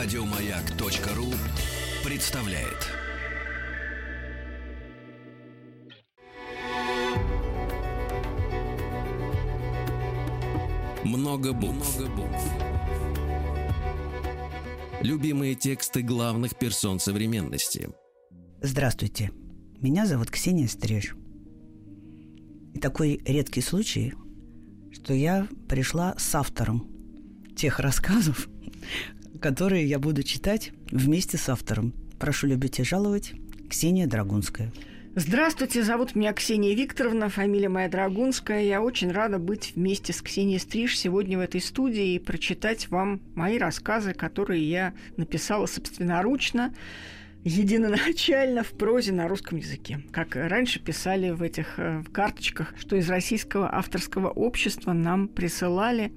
Радиомаяк.ру представляет. Много букв. Любимые тексты главных персон современности. Здравствуйте. Меня зовут Ксения Стриж. И такой редкий случай, что я пришла с автором тех рассказов, которые я буду читать вместе с автором. Прошу любить и жаловать. Ксения Драгунская. Здравствуйте, зовут меня Ксения Викторовна, фамилия моя Драгунская. Я очень рада быть вместе с Ксенией Стриж сегодня в этой студии и прочитать вам мои рассказы, которые я написала собственноручно, единоначально в прозе на русском языке. Как раньше писали в этих э, карточках, что из российского авторского общества нам присылали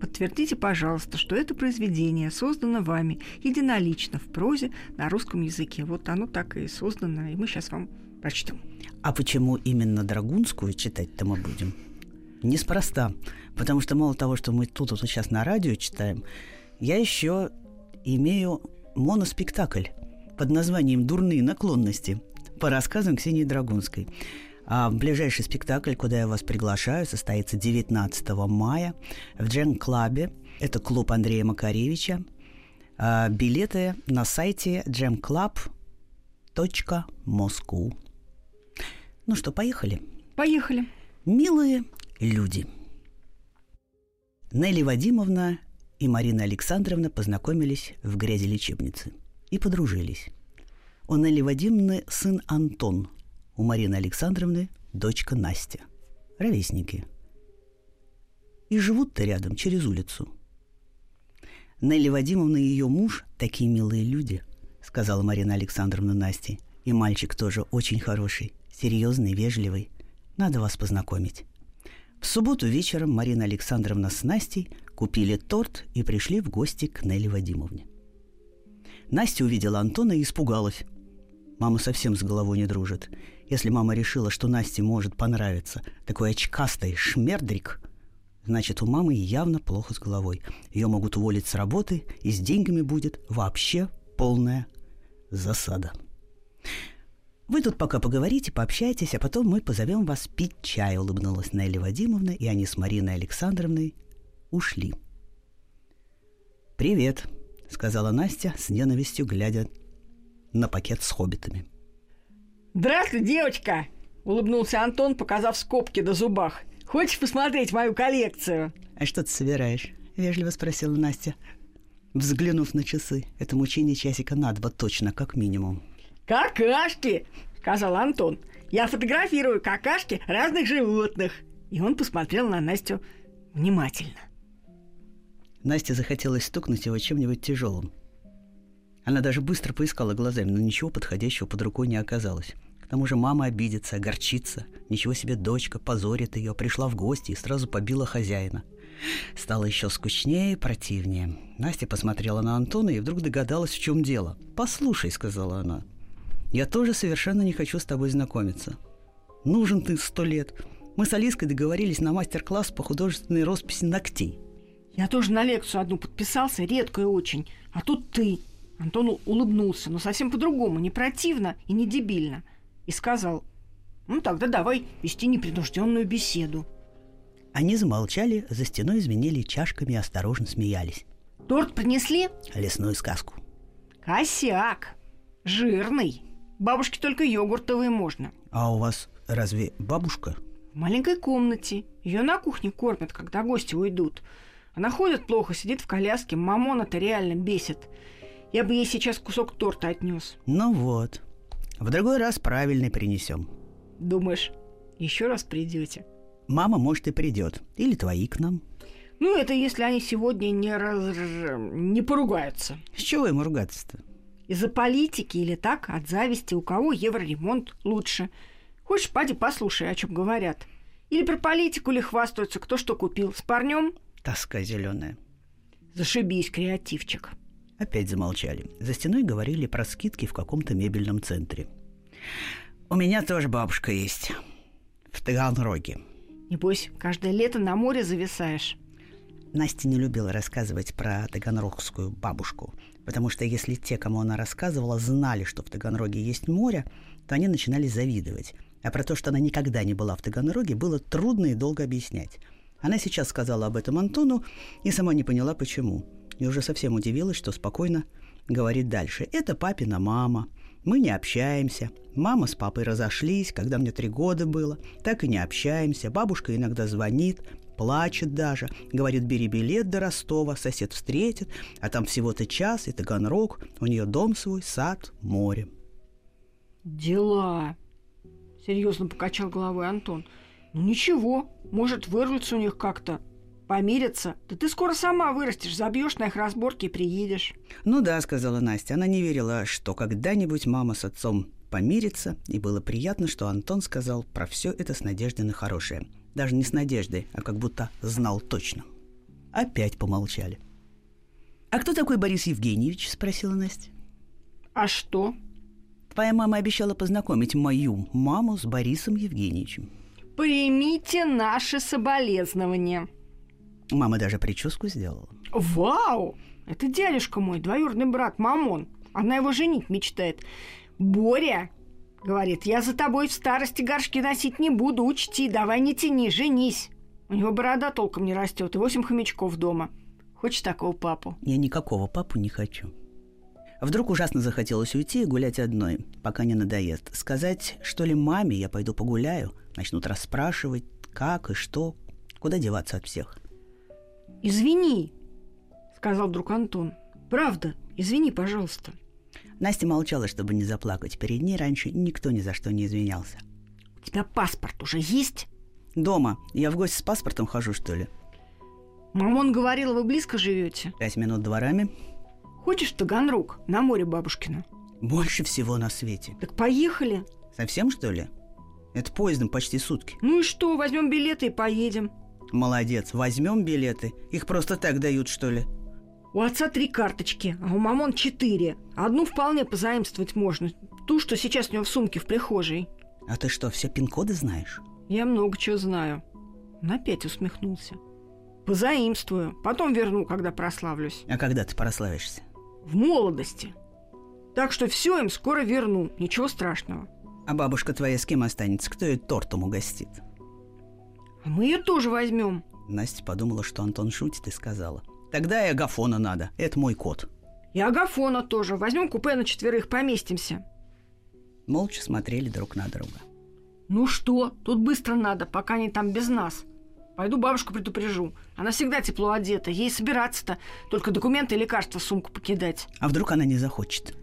Подтвердите, пожалуйста, что это произведение создано вами единолично в прозе на русском языке. Вот оно так и создано, и мы сейчас вам прочтем. А почему именно Драгунскую читать-то мы будем? Неспроста. Потому что мало того, что мы тут вот сейчас на радио читаем, я еще имею моноспектакль под названием «Дурные наклонности» по рассказам Ксении Драгунской. А ближайший спектакль, куда я вас приглашаю, состоится 19 мая в Джем-клабе. Это клуб Андрея Макаревича. А билеты на сайте jamclub.moscow. Ну что, поехали? Поехали. Милые люди. Нелли Вадимовна и Марина Александровна познакомились в грязи лечебницы и подружились. У Нелли Вадимовны сын Антон – у Марины Александровны дочка Настя. Ровесники. И живут-то рядом, через улицу. Нелли Вадимовна и ее муж – такие милые люди, сказала Марина Александровна Насте. И мальчик тоже очень хороший, серьезный, вежливый. Надо вас познакомить. В субботу вечером Марина Александровна с Настей купили торт и пришли в гости к Нелли Вадимовне. Настя увидела Антона и испугалась. Мама совсем с головой не дружит. Если мама решила, что Насте может понравиться такой очкастый шмердрик, значит, у мамы явно плохо с головой. Ее могут уволить с работы, и с деньгами будет вообще полная засада. Вы тут пока поговорите, пообщайтесь, а потом мы позовем вас пить чай, улыбнулась Нелли Вадимовна, и они с Мариной Александровной ушли. «Привет», — сказала Настя с ненавистью, глядя на пакет с хоббитами. «Здравствуй, девочка!» – улыбнулся Антон, показав скобки до зубах. «Хочешь посмотреть мою коллекцию?» «А что ты собираешь?» – вежливо спросила Настя, взглянув на часы. Это мучение часика на два точно, как минимум. «Какашки!» – сказал Антон. «Я фотографирую какашки разных животных!» И он посмотрел на Настю внимательно. Насте захотелось стукнуть его чем-нибудь тяжелым. Она даже быстро поискала глазами, но ничего подходящего под рукой не оказалось. К тому же мама обидится, огорчится. Ничего себе дочка позорит ее, пришла в гости и сразу побила хозяина. Стало еще скучнее и противнее. Настя посмотрела на Антона и вдруг догадалась, в чем дело. «Послушай», — сказала она, — «я тоже совершенно не хочу с тобой знакомиться. Нужен ты сто лет. Мы с Алиской договорились на мастер-класс по художественной росписи ногтей». «Я тоже на лекцию одну подписался, редкая очень. А тут ты», Антон улыбнулся, но совсем по-другому, не противно и не дебильно, и сказал, «Ну тогда давай вести непринужденную беседу». Они замолчали, за стеной звенели чашками и осторожно смеялись. «Торт принесли?» Лесную сказку. «Косяк! Жирный! Бабушке только йогуртовые можно». «А у вас разве бабушка?» «В маленькой комнате. Ее на кухне кормят, когда гости уйдут. Она ходит плохо, сидит в коляске. Мамон это реально бесит. Я бы ей сейчас кусок торта отнес. Ну вот. В другой раз правильный принесем. Думаешь, еще раз придете? Мама, может, и придет. Или твои к нам. Ну, это если они сегодня не, раз... не поругаются. С чего им ругаться-то? Из-за политики или так, от зависти, у кого евроремонт лучше. Хочешь, поди послушай, о чем говорят. Или про политику ли хвастаются, кто что купил. С парнем? Тоска зеленая. Зашибись, креативчик. Опять замолчали. За стеной говорили про скидки в каком-то мебельном центре. «У меня тоже бабушка есть. В Таганроге». Небось, каждое лето на море зависаешь. Настя не любила рассказывать про таганрогскую бабушку, потому что если те, кому она рассказывала, знали, что в Таганроге есть море, то они начинали завидовать. А про то, что она никогда не была в Таганроге, было трудно и долго объяснять. Она сейчас сказала об этом Антону и сама не поняла, почему. И уже совсем удивилась, что спокойно говорит дальше. «Это папина мама. Мы не общаемся. Мама с папой разошлись, когда мне три года было. Так и не общаемся. Бабушка иногда звонит, плачет даже. Говорит, бери билет до Ростова, сосед встретит, а там всего-то час, и Таганрог, у нее дом свой, сад, море. Дела. Серьезно покачал головой Антон. Ну ничего, может вырваться у них как-то помирятся. Да ты скоро сама вырастешь, забьешь на их разборки и приедешь. Ну да, сказала Настя. Она не верила, что когда-нибудь мама с отцом помирится, и было приятно, что Антон сказал про все это с надеждой на хорошее. Даже не с надеждой, а как будто знал точно. Опять помолчали. «А кто такой Борис Евгеньевич?» – спросила Настя. «А что?» «Твоя мама обещала познакомить мою маму с Борисом Евгеньевичем». «Примите наши соболезнования», Мама даже прическу сделала. Вау! Это дядюшка мой, двоюродный брат Мамон. Она его женить мечтает. Боря, говорит, я за тобой в старости горшки носить не буду, учти, давай не тяни, женись. У него борода толком не растет и восемь хомячков дома. Хочешь такого папу? Я никакого папу не хочу. Вдруг ужасно захотелось уйти и гулять одной, пока не надоест. Сказать, что ли, маме, я пойду погуляю. Начнут расспрашивать, как и что, куда деваться от всех. «Извини», — сказал друг Антон. «Правда, извини, пожалуйста». Настя молчала, чтобы не заплакать. Перед ней раньше никто ни за что не извинялся. «У тебя паспорт уже есть?» «Дома. Я в гости с паспортом хожу, что ли?» «Мамон говорила, вы близко живете?» «Пять минут дворами». «Хочешь в Таганрог, на море бабушкина?» «Больше всего на свете». «Так поехали». «Совсем, что ли?» Это поездом почти сутки. Ну и что, возьмем билеты и поедем. Молодец, возьмем билеты. Их просто так дают, что ли? У отца три карточки, а у мамон четыре. Одну вполне позаимствовать можно. Ту, что сейчас у него в сумке в прихожей. А ты что, все пин-коды знаешь? Я много чего знаю. Он опять усмехнулся. Позаимствую, потом верну, когда прославлюсь. А когда ты прославишься? В молодости. Так что все им скоро верну, ничего страшного. А бабушка твоя с кем останется? Кто ее тортом угостит? А мы ее тоже возьмем. Настя подумала, что Антон шутит и сказала. Тогда и Агафона надо. Это мой кот. И Агафона тоже. Возьмем купе на четверых, поместимся. Молча смотрели друг на друга. Ну что, тут быстро надо, пока они там без нас. Пойду бабушку предупрежу. Она всегда тепло одета. Ей собираться-то. Только документы и лекарства в сумку покидать. А вдруг она не захочет?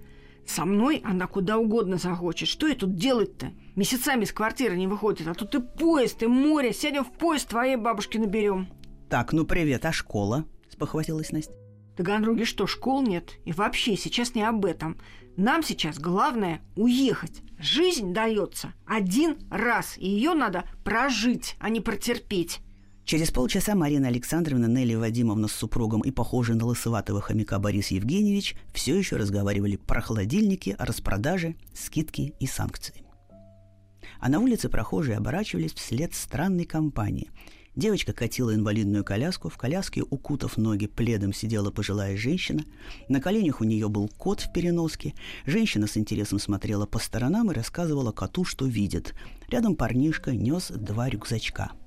Со мной она куда угодно захочет. Что ей тут делать-то? Месяцами из квартиры не выходит. А тут и поезд, и море. Сядем в поезд, твоей бабушки наберем. Так, ну привет, а школа? Спохватилась Настя. В Таганроге что, школ нет? И вообще сейчас не об этом. Нам сейчас главное уехать. Жизнь дается один раз, и ее надо прожить, а не протерпеть. Через полчаса Марина Александровна, Нелли Вадимовна с супругом и похожий на лысоватого хомяка Борис Евгеньевич все еще разговаривали про холодильники, о распродаже, скидки и санкции. А на улице прохожие оборачивались вслед странной компании. Девочка катила инвалидную коляску, в коляске, укутав ноги, пледом сидела пожилая женщина, на коленях у нее был кот в переноске, женщина с интересом смотрела по сторонам и рассказывала коту, что видит. Рядом парнишка нес два рюкзачка –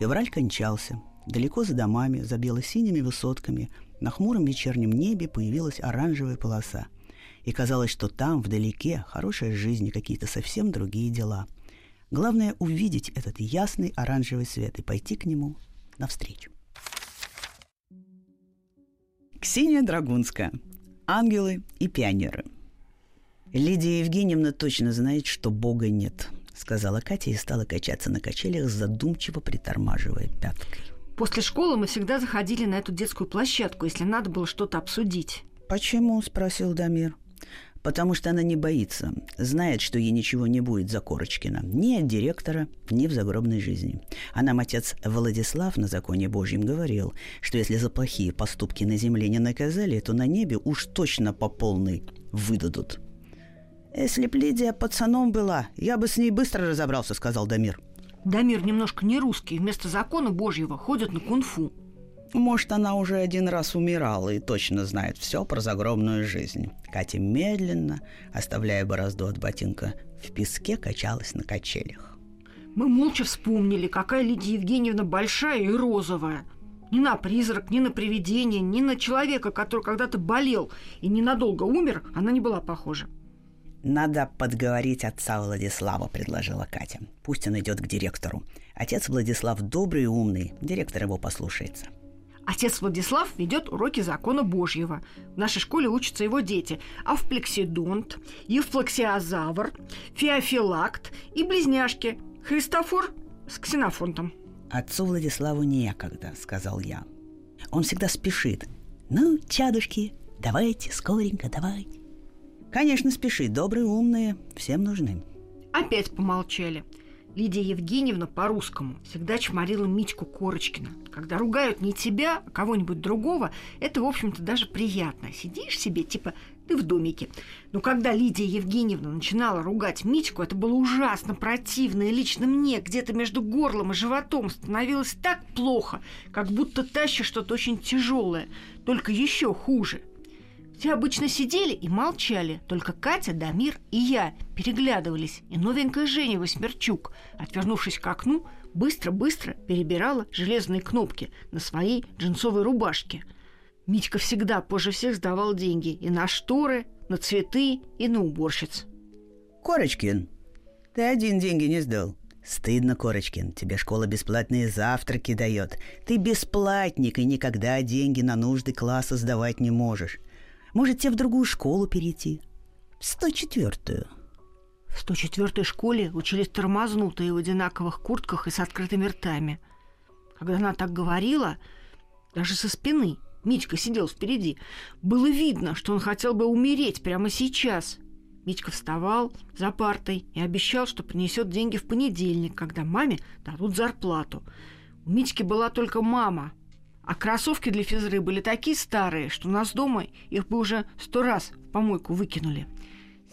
Февраль кончался. Далеко за домами, за бело-синими высотками, на хмуром вечернем небе появилась оранжевая полоса. И казалось, что там, вдалеке, хорошая жизнь и какие-то совсем другие дела. Главное — увидеть этот ясный оранжевый свет и пойти к нему навстречу. Ксения Драгунская. Ангелы и пионеры. Лидия Евгеньевна точно знает, что Бога нет — сказала Катя и стала качаться на качелях, задумчиво притормаживая пяткой. После школы мы всегда заходили на эту детскую площадку, если надо было что-то обсудить. «Почему?» – спросил Дамир. «Потому что она не боится, знает, что ей ничего не будет за Корочкина, ни от директора, ни в загробной жизни. А нам отец Владислав на законе Божьем говорил, что если за плохие поступки на земле не наказали, то на небе уж точно по полной выдадут». «Если б Лидия пацаном была, я бы с ней быстро разобрался», — сказал Дамир. Дамир немножко не русский, вместо закона божьего ходят на кунг-фу. Может, она уже один раз умирала и точно знает все про загробную жизнь. Катя медленно, оставляя борозду от ботинка, в песке качалась на качелях. Мы молча вспомнили, какая Лидия Евгеньевна большая и розовая. Ни на призрак, ни на привидение, ни на человека, который когда-то болел и ненадолго умер, она не была похожа. «Надо подговорить отца Владислава», — предложила Катя. «Пусть он идет к директору. Отец Владислав добрый и умный, директор его послушается». Отец Владислав ведет уроки закона Божьего. В нашей школе учатся его дети. Авплексидонт, Евплаксиозавр, Феофилакт и близняшки Христофор с Ксенофонтом. «Отцу Владиславу некогда», — сказал я. «Он всегда спешит. Ну, чадушки, давайте, скоренько, давайте». Конечно, спешит. Добрые, умные, всем нужны. Опять помолчали. Лидия Евгеньевна по-русскому всегда чморила Митьку Корочкина. Когда ругают не тебя, а кого-нибудь другого, это, в общем-то, даже приятно. Сидишь себе, типа, ты в домике. Но когда Лидия Евгеньевна начинала ругать Митьку, это было ужасно противно. И лично мне где-то между горлом и животом становилось так плохо, как будто тащишь что-то очень тяжелое, только еще хуже – все обычно сидели и молчали, только Катя, Дамир и я переглядывались, и новенькая Женя Восьмерчук, отвернувшись к окну, быстро-быстро перебирала железные кнопки на своей джинсовой рубашке. Митька всегда позже всех сдавал деньги и на шторы, на цветы и на уборщиц. «Корочкин, ты один деньги не сдал», Стыдно, Корочкин, тебе школа бесплатные завтраки дает. Ты бесплатник и никогда деньги на нужды класса сдавать не можешь. Может, тебе в другую школу перейти? В 104-ю. В 104-й школе учились тормознутые в одинаковых куртках и с открытыми ртами. Когда она так говорила, даже со спины, Митька сидел впереди, было видно, что он хотел бы умереть прямо сейчас. Митька вставал за партой и обещал, что принесет деньги в понедельник, когда маме дадут зарплату. У Митьки была только мама – а кроссовки для физры были такие старые, что у нас дома их бы уже сто раз в помойку выкинули.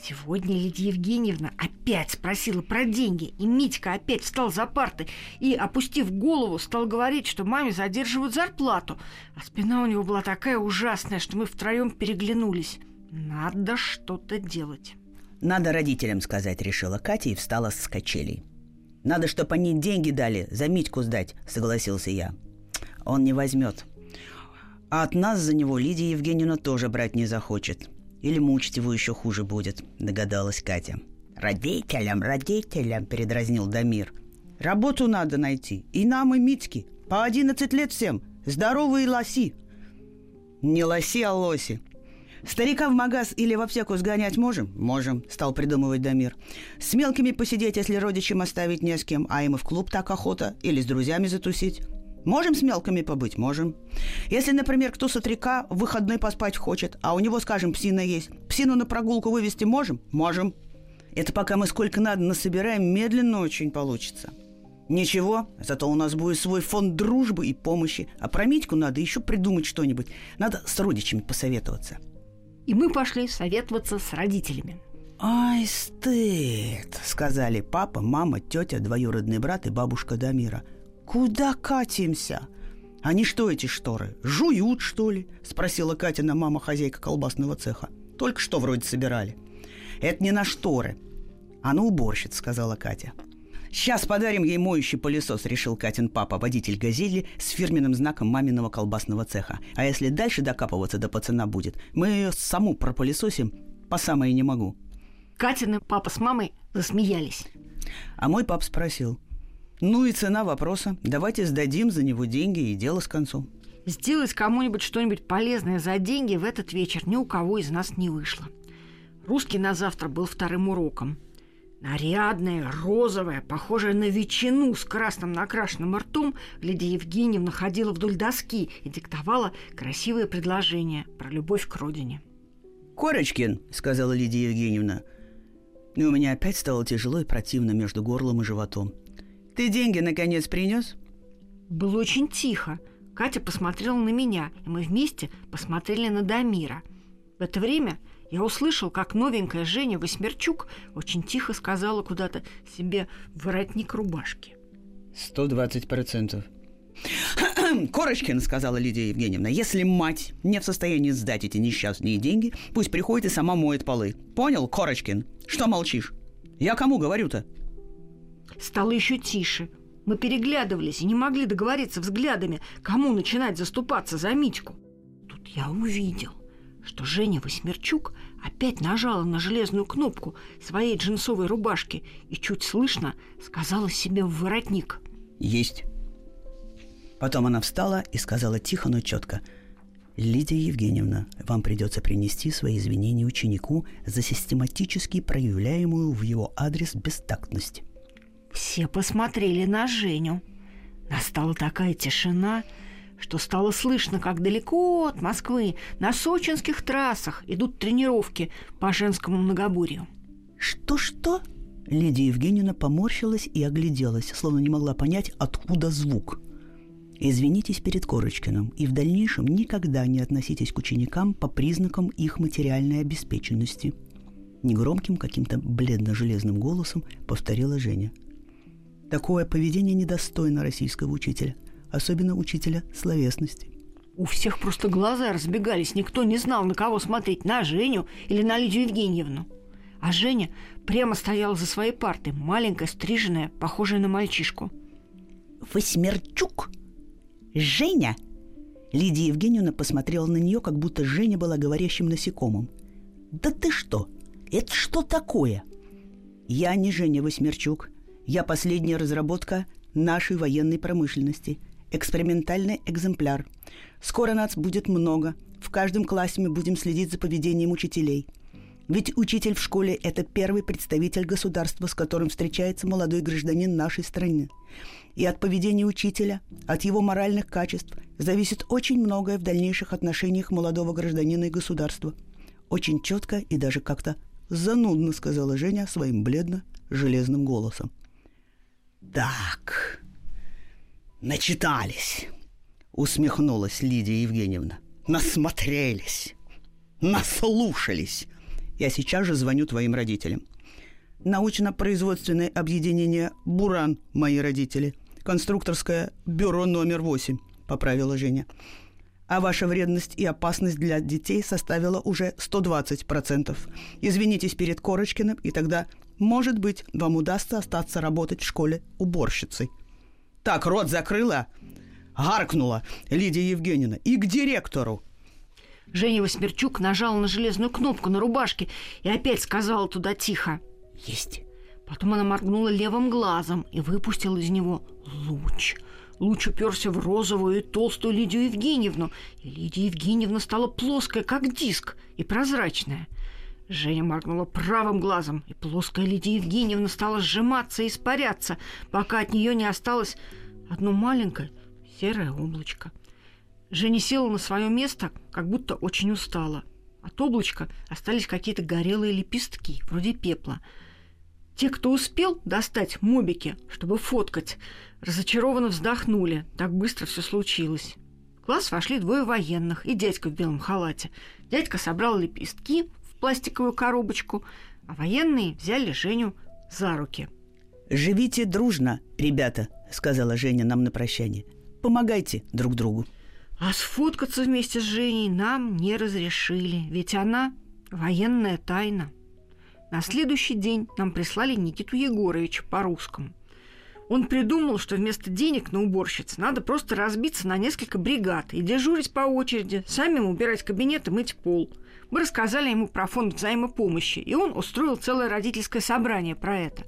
Сегодня Лидия Евгеньевна опять спросила про деньги, и Митька опять встал за партой и, опустив голову, стал говорить, что маме задерживают зарплату. А спина у него была такая ужасная, что мы втроем переглянулись. Надо что-то делать. Надо родителям сказать, решила Катя и встала с качелей. Надо, чтобы они деньги дали, за Митьку сдать, согласился я он не возьмет. А от нас за него Лидия Евгеньевна тоже брать не захочет. Или мучить его еще хуже будет, догадалась Катя. «Родителям, родителям!» – передразнил Дамир. «Работу надо найти. И нам, и Митьке. По одиннадцать лет всем. Здоровые лоси!» «Не лоси, а лоси!» «Старика в магаз или в аптеку сгонять можем?» «Можем», — стал придумывать Дамир. «С мелкими посидеть, если родичам оставить не с кем, а им и в клуб так охота, или с друзьями затусить». Можем с мелками побыть? Можем. Если, например, кто с отрека в выходной поспать хочет, а у него, скажем, псина есть, псину на прогулку вывести можем? Можем. Это пока мы сколько надо насобираем, медленно очень получится. Ничего, зато у нас будет свой фонд дружбы и помощи. А про Митьку надо еще придумать что-нибудь. Надо с родичами посоветоваться. И мы пошли советоваться с родителями. «Ай, стыд!» — сказали папа, мама, тетя, двоюродный брат и бабушка Дамира – «Куда катимся?» «Они что, эти шторы, жуют, что ли?» – спросила Катина мама, хозяйка колбасного цеха. «Только что вроде собирали». «Это не на шторы, а на уборщиц», – сказала Катя. «Сейчас подарим ей моющий пылесос», – решил Катин папа, водитель «Газели» с фирменным знаком маминого колбасного цеха. «А если дальше докапываться до пацана будет, мы ее саму пропылесосим по самое не могу». Катины папа с мамой засмеялись. А мой пап спросил – ну и цена вопроса. Давайте сдадим за него деньги и дело с концом. Сделать кому-нибудь что-нибудь полезное за деньги в этот вечер ни у кого из нас не вышло. Русский на завтра был вторым уроком. Нарядная, розовая, похожая на ветчину с красным накрашенным ртом, Лидия Евгеньевна ходила вдоль доски и диктовала красивые предложения про любовь к родине. «Корочкин», — сказала Лидия Евгеньевна, и у меня опять стало тяжело и противно между горлом и животом. Ты деньги наконец принес? Было очень тихо. Катя посмотрела на меня, и мы вместе посмотрели на Дамира. В это время я услышал, как новенькая Женя Восьмерчук очень тихо сказала куда-то себе воротник рубашки. Сто двадцать процентов. Корочкин, сказала Лидия Евгеньевна, если мать не в состоянии сдать эти несчастные деньги, пусть приходит и сама моет полы. Понял, Корочкин? Что молчишь? Я кому говорю-то? Стало еще тише. Мы переглядывались и не могли договориться взглядами, кому начинать заступаться за Митьку. Тут я увидел, что Женя Восьмерчук опять нажала на железную кнопку своей джинсовой рубашки и чуть слышно сказала себе в воротник. «Есть». Потом она встала и сказала тихо, но четко. «Лидия Евгеньевна, вам придется принести свои извинения ученику за систематически проявляемую в его адрес бестактность». Все посмотрели на Женю. Настала такая тишина, что стало слышно, как далеко от Москвы на сочинских трассах идут тренировки по женскому многобурью. «Что-что?» Лидия Евгеньевна поморщилась и огляделась, словно не могла понять, откуда звук. Извинитесь перед Корочкиным и в дальнейшем никогда не относитесь к ученикам по признакам их материальной обеспеченности. Негромким, каким-то бледно-железным голосом повторила Женя. Такое поведение недостойно российского учителя, особенно учителя словесности. У всех просто глаза разбегались, никто не знал, на кого смотреть, на Женю или на Лидию Евгеньевну. А Женя прямо стояла за своей партой, маленькая, стриженная, похожая на мальчишку. «Восьмерчук!» «Женя!» Лидия Евгеньевна посмотрела на нее, как будто Женя была говорящим насекомым. «Да ты что? Это что такое?» «Я не Женя Восьмерчук. Я последняя разработка нашей военной промышленности. Экспериментальный экземпляр. Скоро нас будет много. В каждом классе мы будем следить за поведением учителей. Ведь учитель в школе – это первый представитель государства, с которым встречается молодой гражданин нашей страны. И от поведения учителя, от его моральных качеств зависит очень многое в дальнейших отношениях молодого гражданина и государства. Очень четко и даже как-то занудно сказала Женя своим бледно-железным голосом. «Так, начитались», — усмехнулась Лидия Евгеньевна. «Насмотрелись, наслушались. Я сейчас же звоню твоим родителям. Научно-производственное объединение «Буран» мои родители. Конструкторское бюро номер восемь, поправила Женя. А ваша вредность и опасность для детей составила уже 120%. Извинитесь перед Корочкиным, и тогда, может быть, вам удастся остаться работать в школе уборщицей. Так, рот закрыла, гаркнула Лидия Евгеньевна. И к директору. Женя Восьмерчук нажала на железную кнопку на рубашке и опять сказала туда тихо. «Есть». Потом она моргнула левым глазом и выпустила из него луч. Луч уперся в розовую и толстую Лидию Евгеньевну, и Лидия Евгеньевна стала плоская, как диск, и прозрачная. Женя моргнула правым глазом, и плоская Лидия Евгеньевна стала сжиматься и испаряться, пока от нее не осталось одно маленькое серое облачко – Женя села на свое место, как будто очень устала. От облачка остались какие-то горелые лепестки, вроде пепла. Те, кто успел достать мобики, чтобы фоткать, разочарованно вздохнули. Так быстро все случилось. В класс вошли двое военных и дядька в белом халате. Дядька собрал лепестки пластиковую коробочку, а военные взяли Женю за руки. «Живите дружно, ребята», — сказала Женя нам на прощание. «Помогайте друг другу». А сфоткаться вместе с Женей нам не разрешили, ведь она военная тайна. На следующий день нам прислали Никиту Егоровича по-русскому. Он придумал, что вместо денег на уборщиц надо просто разбиться на несколько бригад и дежурить по очереди, самим убирать кабинет и мыть пол. Мы рассказали ему про фонд взаимопомощи, и он устроил целое родительское собрание про это.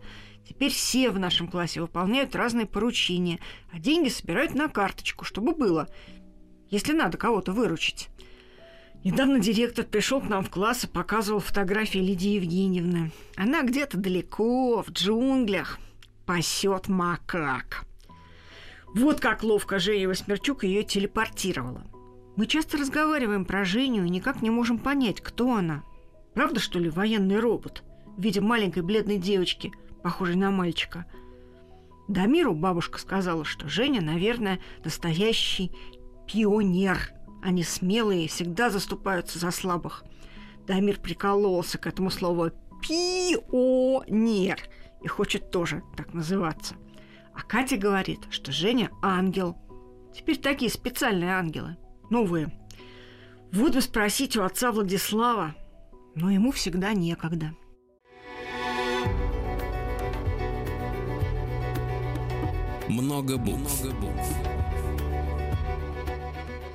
Теперь все в нашем классе выполняют разные поручения, а деньги собирают на карточку, чтобы было если надо кого-то выручить. Недавно директор пришел к нам в класс и показывал фотографии Лидии Евгеньевны. Она где-то далеко, в джунглях, пасет макак. Вот как ловко Женя Восьмерчук ее телепортировала. Мы часто разговариваем про Женю и никак не можем понять, кто она. Правда, что ли, военный робот в виде маленькой бледной девочки, похожей на мальчика? Дамиру бабушка сказала, что Женя, наверное, настоящий пионер. Они смелые, всегда заступаются за слабых. Дамир прикололся к этому слову пионер и хочет тоже так называться. А Катя говорит, что Женя ангел. Теперь такие специальные ангелы, новые. Вот бы спросить у отца Владислава, но ему всегда некогда. Много букв.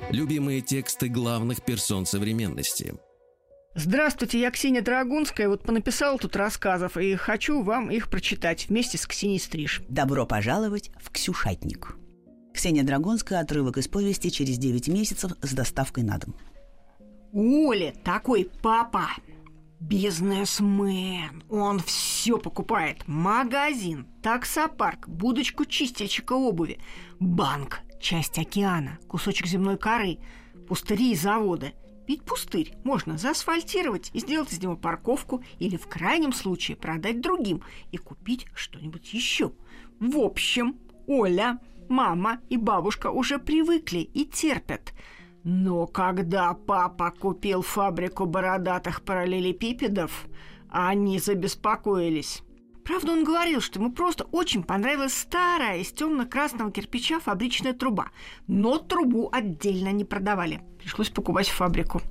Любимые тексты главных персон современности. Здравствуйте, я Ксения Драгунская. Вот понаписала тут рассказов и хочу вам их прочитать вместе с Ксенией Стриж. Добро пожаловать в Ксюшатник. Ксения Драгунская, отрывок из повести «Через 9 месяцев» с доставкой на дом. Оля такой папа, Бизнесмен. Он все покупает. Магазин, таксопарк, будочку чистильщика обуви, банк, часть океана, кусочек земной коры, пустыри и заводы. Ведь пустырь можно заасфальтировать и сделать из него парковку или в крайнем случае продать другим и купить что-нибудь еще. В общем, Оля, мама и бабушка уже привыкли и терпят – но когда папа купил фабрику бородатых параллелепипедов, они забеспокоились. Правда, он говорил, что ему просто очень понравилась старая из темно-красного кирпича фабричная труба. Но трубу отдельно не продавали. Пришлось покупать фабрику.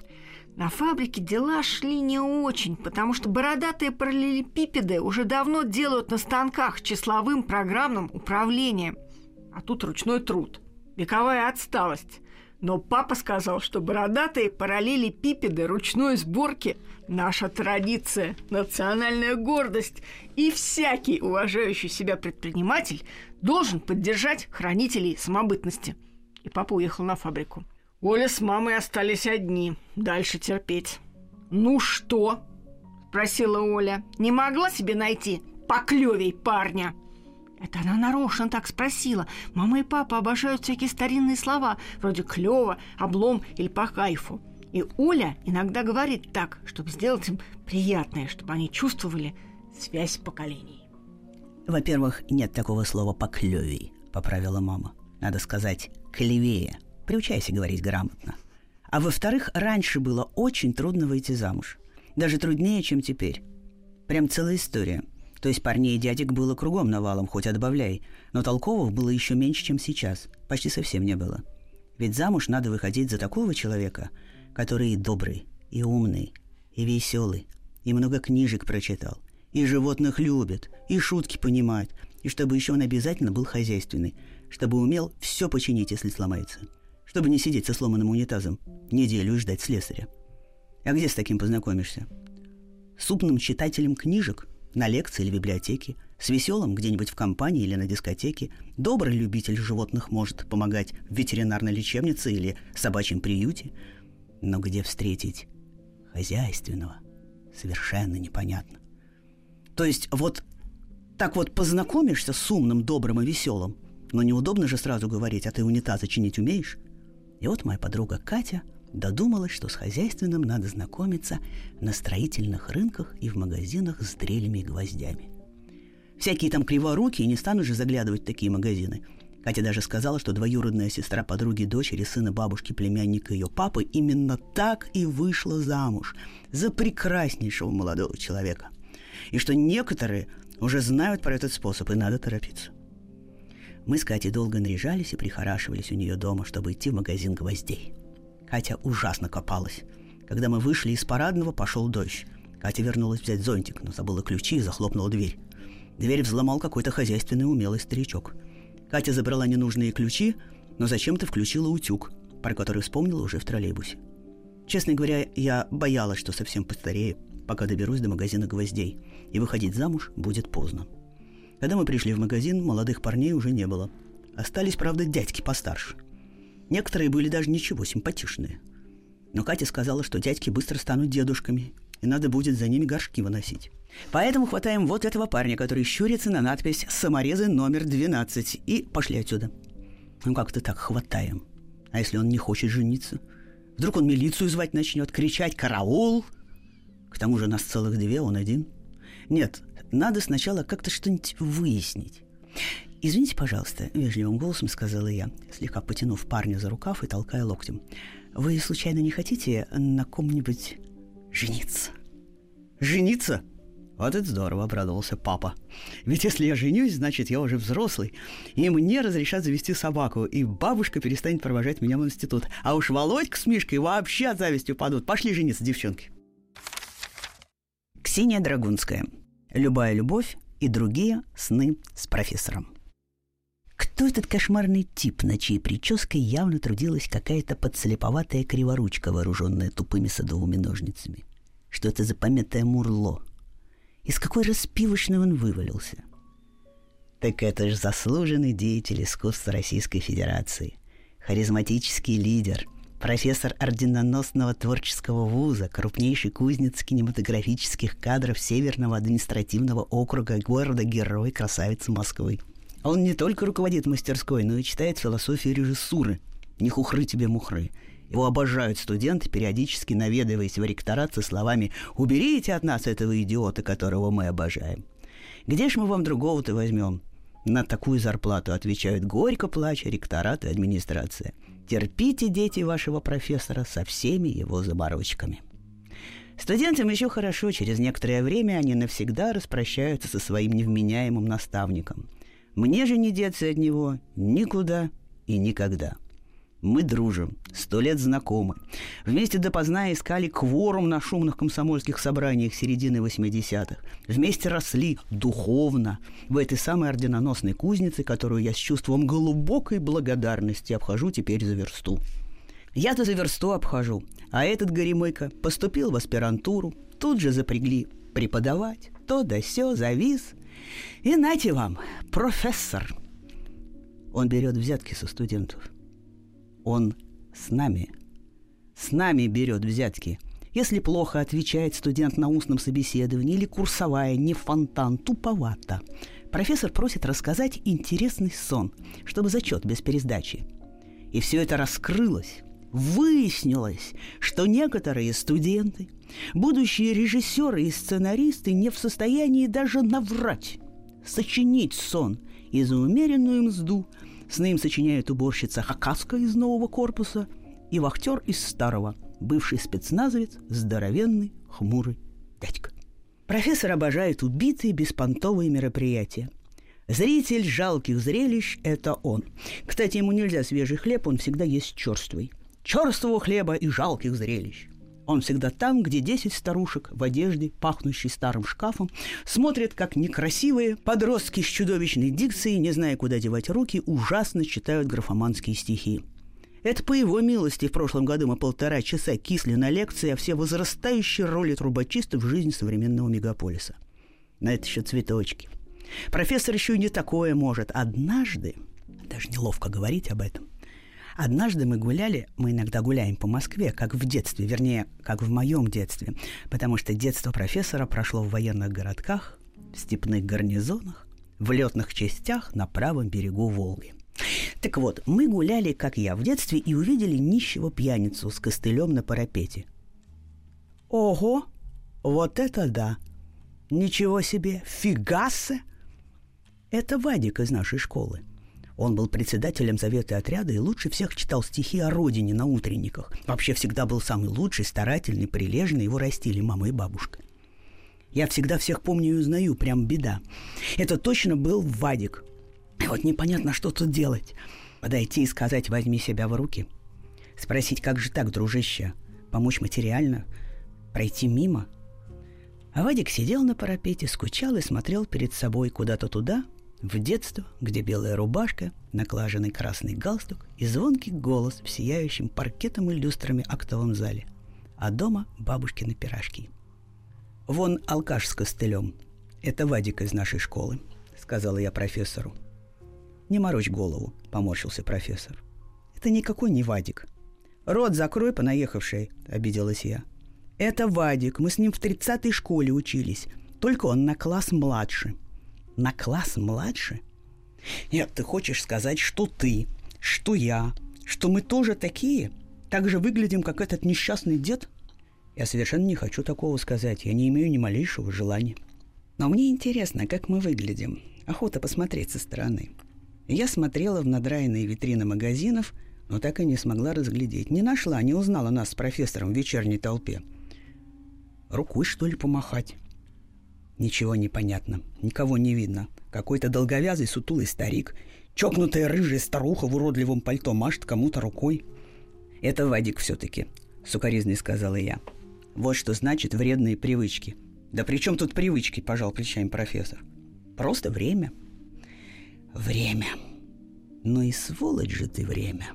На фабрике дела шли не очень, потому что бородатые параллелепипеды уже давно делают на станках числовым программным управлением. А тут ручной труд. Вековая отсталость. Но папа сказал, что бородатые параллелепипеды ручной сборки – наша традиция, национальная гордость, и всякий уважающий себя предприниматель должен поддержать хранителей самобытности. И папа уехал на фабрику. Оля с мамой остались одни, дальше терпеть. «Ну что?» – спросила Оля. «Не могла себе найти поклевей парня?» Это она нарочно так спросила. Мама и папа обожают всякие старинные слова, вроде «клёво», «облом» или «по кайфу». И Оля иногда говорит так, чтобы сделать им приятное, чтобы они чувствовали связь поколений. Во-первых, нет такого слова «поклёвей», поправила мама. Надо сказать «клевее». Приучайся говорить грамотно. А во-вторых, раньше было очень трудно выйти замуж. Даже труднее, чем теперь. Прям целая история – то есть парней и дядек было кругом навалом, хоть отбавляй. Но толковых было еще меньше, чем сейчас. Почти совсем не было. Ведь замуж надо выходить за такого человека, который и добрый, и умный, и веселый, и много книжек прочитал, и животных любит, и шутки понимает, и чтобы еще он обязательно был хозяйственный, чтобы умел все починить, если сломается, чтобы не сидеть со сломанным унитазом неделю и ждать слесаря. А где с таким познакомишься? С умным читателем книжек – на лекции или библиотеке, с веселым где-нибудь в компании или на дискотеке. Добрый любитель животных может помогать в ветеринарной лечебнице или собачьем приюте. Но где встретить хозяйственного? Совершенно непонятно. То есть вот так вот познакомишься с умным, добрым и веселым, но неудобно же сразу говорить, а ты унитазы чинить умеешь? И вот моя подруга Катя – додумалась, что с хозяйственным надо знакомиться на строительных рынках и в магазинах с дрелями и гвоздями. Всякие там криворукие не станут же заглядывать в такие магазины. Катя даже сказала, что двоюродная сестра подруги дочери, сына бабушки, племянника ее папы именно так и вышла замуж за прекраснейшего молодого человека. И что некоторые уже знают про этот способ, и надо торопиться. Мы с Катей долго наряжались и прихорашивались у нее дома, чтобы идти в магазин гвоздей – Катя ужасно копалась. Когда мы вышли из парадного, пошел дождь. Катя вернулась взять зонтик, но забыла ключи и захлопнула дверь. Дверь взломал какой-то хозяйственный умелый старичок. Катя забрала ненужные ключи, но зачем-то включила утюг, про который вспомнила уже в троллейбусе. Честно говоря, я боялась, что совсем постарею, пока доберусь до магазина гвоздей, и выходить замуж будет поздно. Когда мы пришли в магазин, молодых парней уже не было. Остались, правда, дядьки постарше. Некоторые были даже ничего, симпатичные. Но Катя сказала, что дядьки быстро станут дедушками, и надо будет за ними горшки выносить. Поэтому хватаем вот этого парня, который щурится на надпись «Саморезы номер 12» и пошли отсюда. Ну как-то так хватаем. А если он не хочет жениться? Вдруг он милицию звать начнет, кричать «Караул!» К тому же нас целых две, он один. Нет, надо сначала как-то что-нибудь выяснить. «Извините, пожалуйста», — вежливым голосом сказала я, слегка потянув парня за рукав и толкая локтем. «Вы случайно не хотите на ком-нибудь жениться?» «Жениться?» Вот это здорово, обрадовался папа. Ведь если я женюсь, значит, я уже взрослый, и мне разрешат завести собаку, и бабушка перестанет провожать меня в институт. А уж Володька с Мишкой вообще от зависти упадут. Пошли жениться, девчонки. Ксения Драгунская. «Любая любовь и другие сны с профессором». Кто этот кошмарный тип, на чьей прической явно трудилась какая-то подслеповатая криворучка, вооруженная тупыми садовыми ножницами? Что это за помятое мурло? Из какой распивочной он вывалился? Так это же заслуженный деятель искусства Российской Федерации, харизматический лидер, профессор орденоносного творческого вуза, крупнейший кузнец кинематографических кадров Северного административного округа города-герой красавицы Москвы. Он не только руководит мастерской, но и читает философию режиссуры. Не хухры тебе мухры. Его обожают студенты, периодически наведываясь в ректорат со словами «Уберите от нас этого идиота, которого мы обожаем». «Где ж мы вам другого-то возьмем?» На такую зарплату отвечают горько плача ректорат и администрация. Терпите, дети вашего профессора, со всеми его заморочками. Студентам еще хорошо, через некоторое время они навсегда распрощаются со своим невменяемым наставником. Мне же не деться от него никуда и никогда – мы дружим, сто лет знакомы. Вместе допоздна искали кворум на шумных комсомольских собраниях середины 80-х. Вместе росли духовно в этой самой орденоносной кузнице, которую я с чувством глубокой благодарности обхожу теперь за версту. Я-то за версту обхожу, а этот Горемыка поступил в аспирантуру, тут же запрягли преподавать, то да сё, завис. И нате вам, профессор. Он берет взятки со студентов. Он с нами. С нами берет взятки. Если плохо отвечает студент на устном собеседовании или курсовая, не фонтан, туповато. Профессор просит рассказать интересный сон, чтобы зачет без пересдачи. И все это раскрылось. Выяснилось, что некоторые студенты, будущие режиссеры и сценаристы не в состоянии даже наврать, сочинить сон и за умеренную мзду – Сны им сочиняет уборщица Хакаска из нового корпуса и вахтер из старого, бывший спецназовец, здоровенный, хмурый дядька. Профессор обожает убитые беспонтовые мероприятия. Зритель жалких зрелищ – это он. Кстати, ему нельзя свежий хлеб, он всегда есть черствый. Черствого хлеба и жалких зрелищ. Он всегда там, где десять старушек в одежде, пахнущей старым шкафом, смотрят, как некрасивые подростки с чудовищной дикцией, не зная, куда девать руки, ужасно читают графоманские стихи. Это по его милости в прошлом году мы полтора часа кисли на лекции о все возрастающей роли трубочистов в жизни современного мегаполиса. На это еще цветочки. Профессор еще и не такое может. Однажды, даже неловко говорить об этом, Однажды мы гуляли, мы иногда гуляем по Москве, как в детстве, вернее, как в моем детстве, потому что детство профессора прошло в военных городках, в степных гарнизонах, в летных частях на правом берегу Волги. Так вот, мы гуляли, как я, в детстве и увидели нищего пьяницу с костылем на парапете. Ого! Вот это да! Ничего себе! Фигассе! Это Вадик из нашей школы – он был председателем совета отряда и лучше всех читал стихи о родине на утренниках. Вообще всегда был самый лучший, старательный, прилежный. Его растили мама и бабушка. Я всегда всех помню и узнаю, прям беда. Это точно был Вадик. И вот непонятно, что тут делать. Подойти и сказать «возьми себя в руки». Спросить, как же так, дружище? Помочь материально? Пройти мимо? А Вадик сидел на парапете, скучал и смотрел перед собой куда-то туда, в детство, где белая рубашка, наклаженный красный галстук и звонкий голос в сияющем паркетом и люстрами актовом зале, а дома бабушкины пирожки. «Вон алкаш с костылем. Это Вадик из нашей школы», — сказала я профессору. «Не морочь голову», — поморщился профессор. «Это никакой не Вадик». «Рот закрой, понаехавший», — обиделась я. «Это Вадик, мы с ним в тридцатой школе учились, только он на класс младше», — на класс младше? Нет, ты хочешь сказать, что ты, что я, что мы тоже такие? Так же выглядим, как этот несчастный дед? Я совершенно не хочу такого сказать. Я не имею ни малейшего желания. Но мне интересно, как мы выглядим. Охота посмотреть со стороны. Я смотрела в надраенные витрины магазинов, но так и не смогла разглядеть. Не нашла, не узнала нас с профессором в вечерней толпе. Рукой, что ли, помахать? Ничего не понятно, никого не видно. Какой-то долговязый сутулый старик, чокнутая рыжая старуха в уродливом пальто машет кому-то рукой. Это Вадик все-таки, сукоризной сказала я. Вот что значит вредные привычки. Да при чем тут привычки, пожал плечами профессор. Просто время. Время. Ну и сволочь же ты время.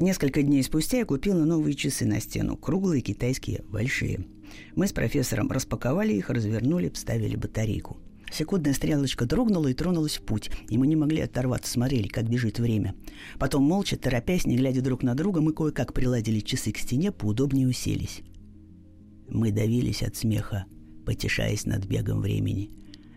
Несколько дней спустя я купила новые часы на стену, круглые китайские, большие. Мы с профессором распаковали их, развернули, вставили батарейку. Секундная стрелочка дрогнула и тронулась в путь, и мы не могли оторваться, смотрели, как бежит время. Потом, молча, торопясь, не глядя друг на друга, мы кое-как приладили часы к стене, поудобнее уселись. Мы давились от смеха, потешаясь над бегом времени.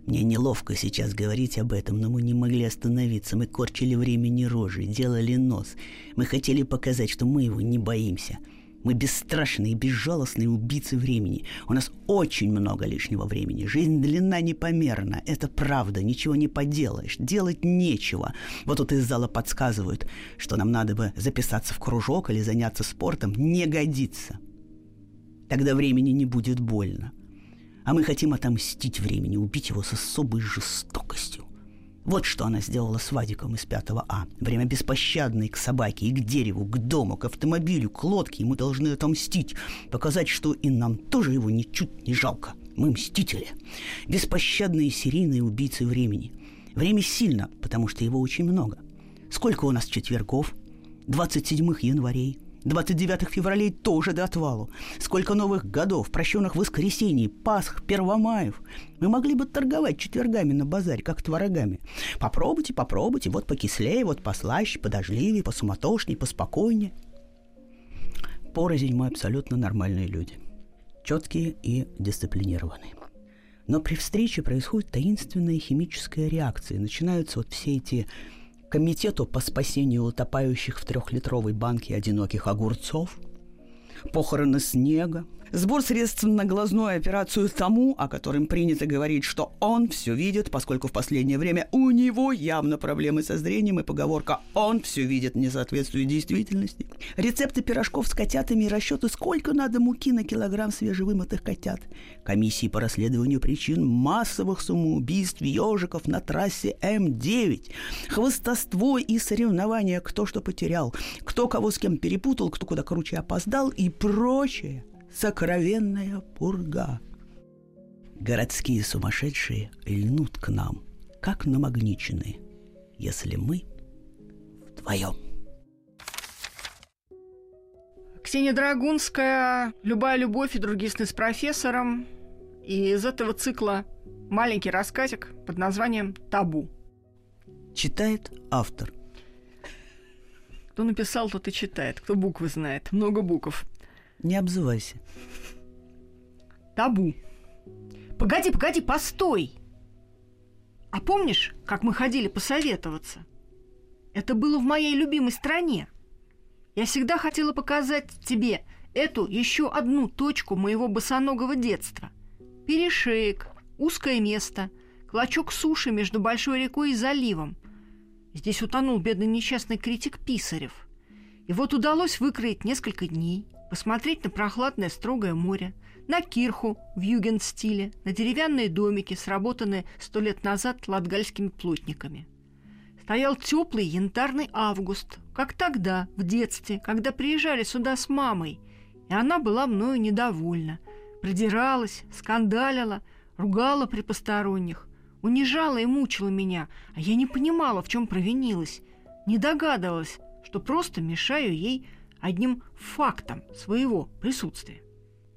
Мне неловко сейчас говорить об этом, но мы не могли остановиться. Мы корчили времени рожи, делали нос. Мы хотели показать, что мы его не боимся. Мы бесстрашные и безжалостные убийцы времени. У нас очень много лишнего времени. Жизнь длина непомерна. Это правда. Ничего не поделаешь. Делать нечего. Вот тут из зала подсказывают, что нам надо бы записаться в кружок или заняться спортом. Не годится. Тогда времени не будет больно. А мы хотим отомстить времени, убить его с особой жестокостью. Вот что она сделала с Вадиком из 5 А. Время беспощадное к собаке, и к дереву, к дому, к автомобилю, к лодке. И мы должны отомстить, показать, что и нам тоже его ничуть не жалко. Мы мстители. Беспощадные серийные убийцы времени. Время сильно, потому что его очень много. Сколько у нас четвергов? 27 январей, 29 февралей тоже до отвалу. Сколько новых годов, прощенных воскресений, Пасх, Первомаев. Мы могли бы торговать четвергами на базаре, как творогами. Попробуйте, попробуйте, вот покислее, вот послаще, подожливее, посуматошнее, поспокойнее. Порознь мы абсолютно нормальные люди. Четкие и дисциплинированные. Но при встрече происходит таинственная химическая реакция. Начинаются вот все эти Комитету по спасению утопающих в трехлитровой банке одиноких огурцов, похороны снега, Сбор средств на глазную операцию тому, о котором принято говорить, что он все видит, поскольку в последнее время у него явно проблемы со зрением и поговорка «он все видит» не соответствует действительности. Рецепты пирожков с котятами и расчеты, сколько надо муки на килограмм свежевымытых котят. Комиссии по расследованию причин массовых самоубийств ежиков на трассе М9. Хвостовство и соревнования, кто что потерял, кто кого с кем перепутал, кто куда круче опоздал и прочее – сокровенная пурга. Городские сумасшедшие льнут к нам, как намагниченные, если мы вдвоем. Ксения Драгунская «Любая любовь и другие сны с профессором». И из этого цикла маленький рассказик под названием «Табу». Читает автор. Кто написал, тот и читает. Кто буквы знает. Много букв. Не обзывайся. Табу. Погоди, погоди, постой. А помнишь, как мы ходили посоветоваться? Это было в моей любимой стране. Я всегда хотела показать тебе эту еще одну точку моего босоногого детства. Перешеек, узкое место, клочок суши между большой рекой и заливом. Здесь утонул бедный несчастный критик Писарев. И вот удалось выкроить несколько дней, посмотреть на прохладное строгое море, на кирху в юген-стиле, на деревянные домики, сработанные сто лет назад латгальскими плотниками. Стоял теплый янтарный август, как тогда, в детстве, когда приезжали сюда с мамой, и она была мною недовольна, придиралась, скандалила, ругала при посторонних, унижала и мучила меня, а я не понимала, в чем провинилась, не догадывалась, что просто мешаю ей одним фактом своего присутствия.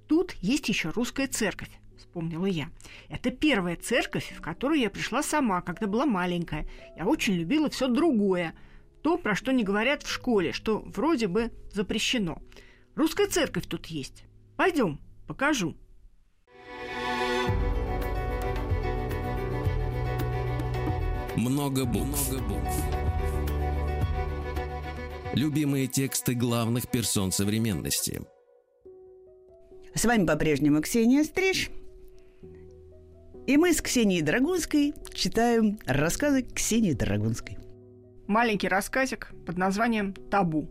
Тут есть еще русская церковь, вспомнила я. Это первая церковь, в которую я пришла сама, когда была маленькая. Я очень любила все другое. То, про что не говорят в школе, что вроде бы запрещено. Русская церковь тут есть. Пойдем, покажу. Много букв. Много букв. Любимые тексты главных персон современности. С вами по-прежнему Ксения Стриж. И мы с Ксенией Драгунской читаем рассказы Ксении Драгунской. Маленький рассказик под названием «Табу».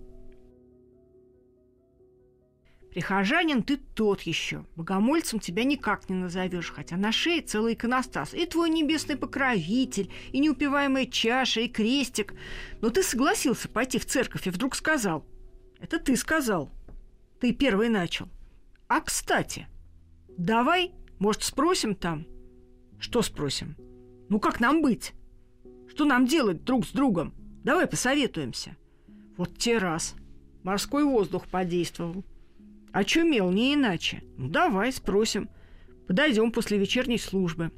Прихожанин ты тот еще. Богомольцем тебя никак не назовешь, хотя на шее целый иконостас. И твой небесный покровитель, и неупиваемая чаша, и крестик. Но ты согласился пойти в церковь и вдруг сказал. Это ты сказал. Ты первый начал. А кстати, давай, может, спросим там? Что спросим? Ну как нам быть? Что нам делать друг с другом? Давай посоветуемся. Вот те раз. Морской воздух подействовал. Очумел, не иначе. Ну, давай, спросим. Подойдем после вечерней службы.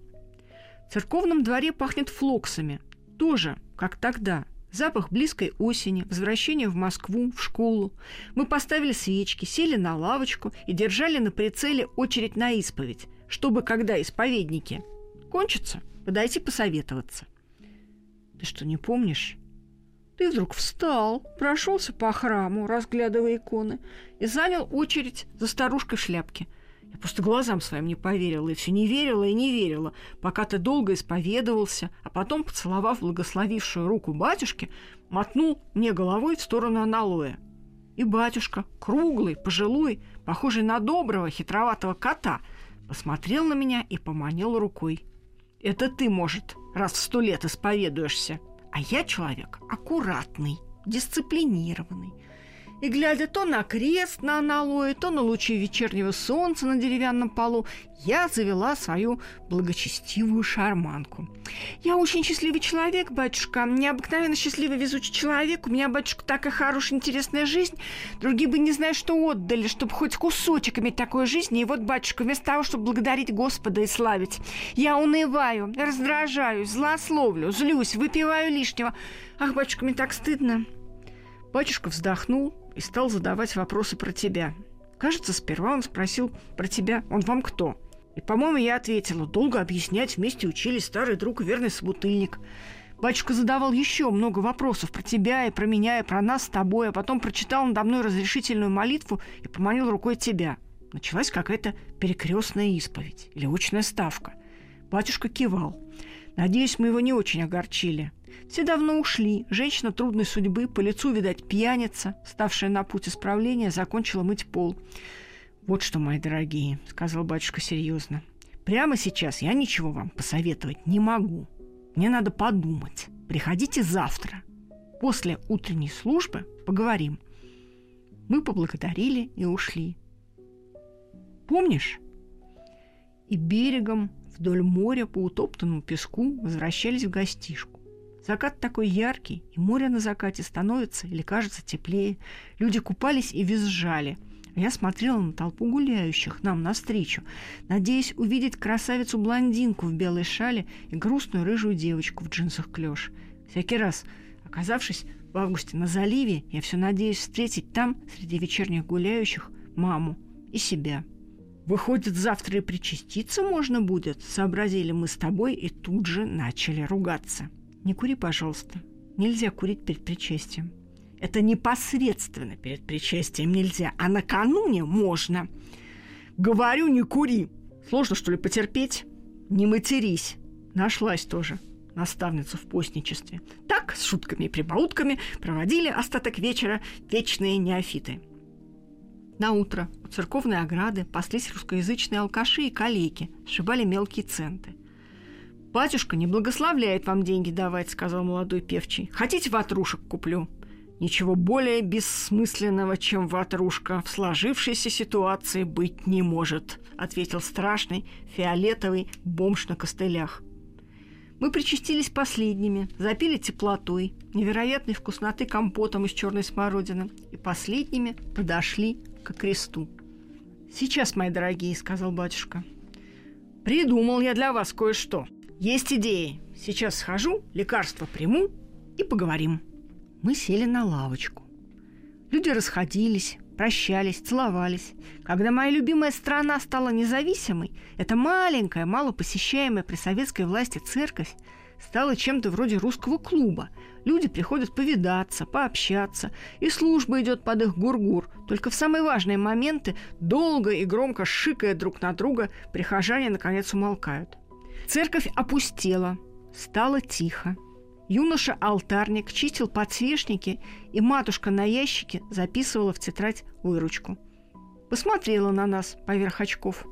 В церковном дворе пахнет флоксами. Тоже, как тогда. Запах близкой осени, возвращение в Москву, в школу. Мы поставили свечки, сели на лавочку и держали на прицеле очередь на исповедь, чтобы, когда исповедники кончатся, подойти посоветоваться. Ты что, не помнишь? Ты вдруг встал, прошелся по храму, разглядывая иконы, и занял очередь за старушкой в шляпке. Я просто глазам своим не поверила, и все не верила и не верила, пока ты долго исповедовался, а потом, поцеловав благословившую руку батюшки, мотнул мне головой в сторону аналоя. И батюшка, круглый, пожилой, похожий на доброго, хитроватого кота, посмотрел на меня и поманил рукой. «Это ты, может, раз в сто лет исповедуешься», а я человек аккуратный, дисциплинированный. И глядя то на крест на аналое, то на лучи вечернего солнца на деревянном полу, я завела свою благочестивую шарманку. Я очень счастливый человек, батюшка, необыкновенно счастливый, везучий человек. У меня, батюшка, такая хорошая, интересная жизнь. Другие бы не знаю, что отдали, чтобы хоть кусочек иметь такой жизни. И вот, батюшка, вместо того, чтобы благодарить Господа и славить, я унываю, раздражаюсь, злословлю, злюсь, выпиваю лишнего. Ах, батюшка, мне так стыдно. Батюшка вздохнул и стал задавать вопросы про тебя. Кажется, сперва он спросил про тебя. Он вам кто? И, по-моему, я ответила. Долго объяснять, вместе учились старый друг и верный собутыльник. Батюшка задавал еще много вопросов про тебя и про меня, и про нас с тобой, а потом прочитал надо мной разрешительную молитву и поманил рукой тебя. Началась какая-то перекрестная исповедь или очная ставка. Батюшка кивал. Надеюсь, мы его не очень огорчили. Все давно ушли. Женщина трудной судьбы, по лицу, видать, пьяница, ставшая на путь исправления, закончила мыть пол. «Вот что, мои дорогие», — сказал батюшка серьезно. «Прямо сейчас я ничего вам посоветовать не могу. Мне надо подумать. Приходите завтра. После утренней службы поговорим». Мы поблагодарили и ушли. «Помнишь?» И берегом вдоль моря по утоптанному песку возвращались в гостишку. Закат такой яркий, и море на закате становится или кажется теплее. Люди купались и визжали. Я смотрела на толпу гуляющих нам навстречу, надеясь увидеть красавицу-блондинку в белой шале и грустную рыжую девочку в джинсах клеш. Всякий раз, оказавшись в августе на заливе, я все надеюсь встретить там, среди вечерних гуляющих, маму и себя. Выходит, завтра и причаститься можно будет, сообразили мы с тобой и тут же начали ругаться. Не кури, пожалуйста. Нельзя курить перед причастием. Это непосредственно перед причастием нельзя, а накануне можно. Говорю, не кури. Сложно, что ли, потерпеть? Не матерись. Нашлась тоже наставница в постничестве. Так, с шутками и прибаутками, проводили остаток вечера вечные неофиты. На утро у церковной ограды паслись русскоязычные алкаши и калеки, сшибали мелкие центы – «Батюшка не благословляет вам деньги давать», — сказал молодой певчий. «Хотите ватрушек куплю?» Ничего более бессмысленного, чем ватрушка, в сложившейся ситуации быть не может, ответил страшный фиолетовый бомж на костылях. Мы причастились последними, запили теплотой, невероятной вкусноты компотом из черной смородины и последними подошли к кресту. «Сейчас, мои дорогие», — сказал батюшка, — «придумал я для вас кое-что». Есть идеи. Сейчас схожу, лекарство приму и поговорим. Мы сели на лавочку. Люди расходились, прощались, целовались. Когда моя любимая страна стала независимой, эта маленькая, малопосещаемая при советской власти церковь стала чем-то вроде русского клуба. Люди приходят повидаться, пообщаться, и служба идет под их гургур. Только в самые важные моменты, долго и громко шикая друг на друга, прихожане наконец умолкают. Церковь опустела, стало тихо. Юноша-алтарник чистил подсвечники, и матушка на ящике записывала в тетрадь выручку. посмотрела на нас поверх очков.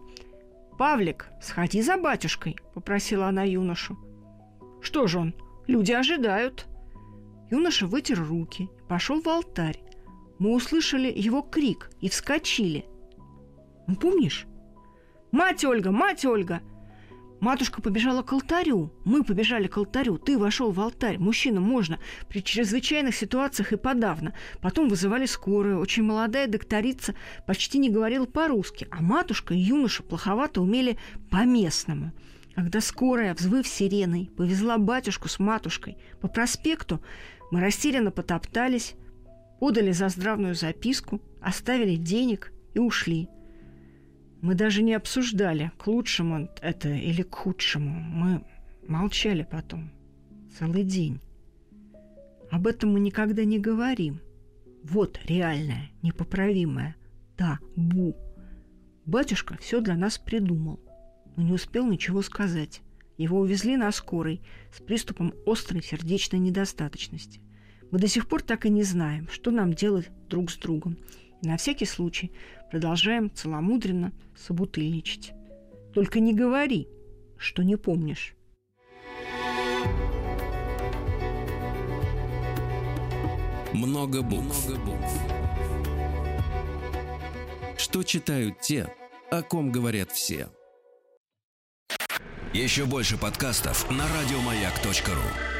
«Павлик, сходи за батюшкой», — попросила она юношу. «Что же он? Люди ожидают». Юноша вытер руки пошел в алтарь. Мы услышали его крик и вскочили. Ну, помнишь? «Мать Ольга! Мать Ольга!» Матушка побежала к алтарю, мы побежали к алтарю, ты вошел в алтарь, мужчинам можно, при чрезвычайных ситуациях и подавно. Потом вызывали скорую, очень молодая докторица почти не говорила по-русски, а матушка и юноша плоховато умели по-местному. Когда скорая, взвыв сиреной, повезла батюшку с матушкой по проспекту, мы растерянно потоптались, подали за здравную записку, оставили денег и ушли – мы даже не обсуждали, к лучшему это или к худшему. Мы молчали потом. Целый день. Об этом мы никогда не говорим. Вот реальное, непоправимое. Табу. Батюшка все для нас придумал, но не успел ничего сказать. Его увезли на скорой с приступом острой сердечной недостаточности. Мы до сих пор так и не знаем, что нам делать друг с другом. И на всякий случай продолжаем целомудренно собутыльничать. Только не говори, что не помнишь. Много букв. Много букв. Что читают те, о ком говорят все. Еще больше подкастов на радиомаяк.ру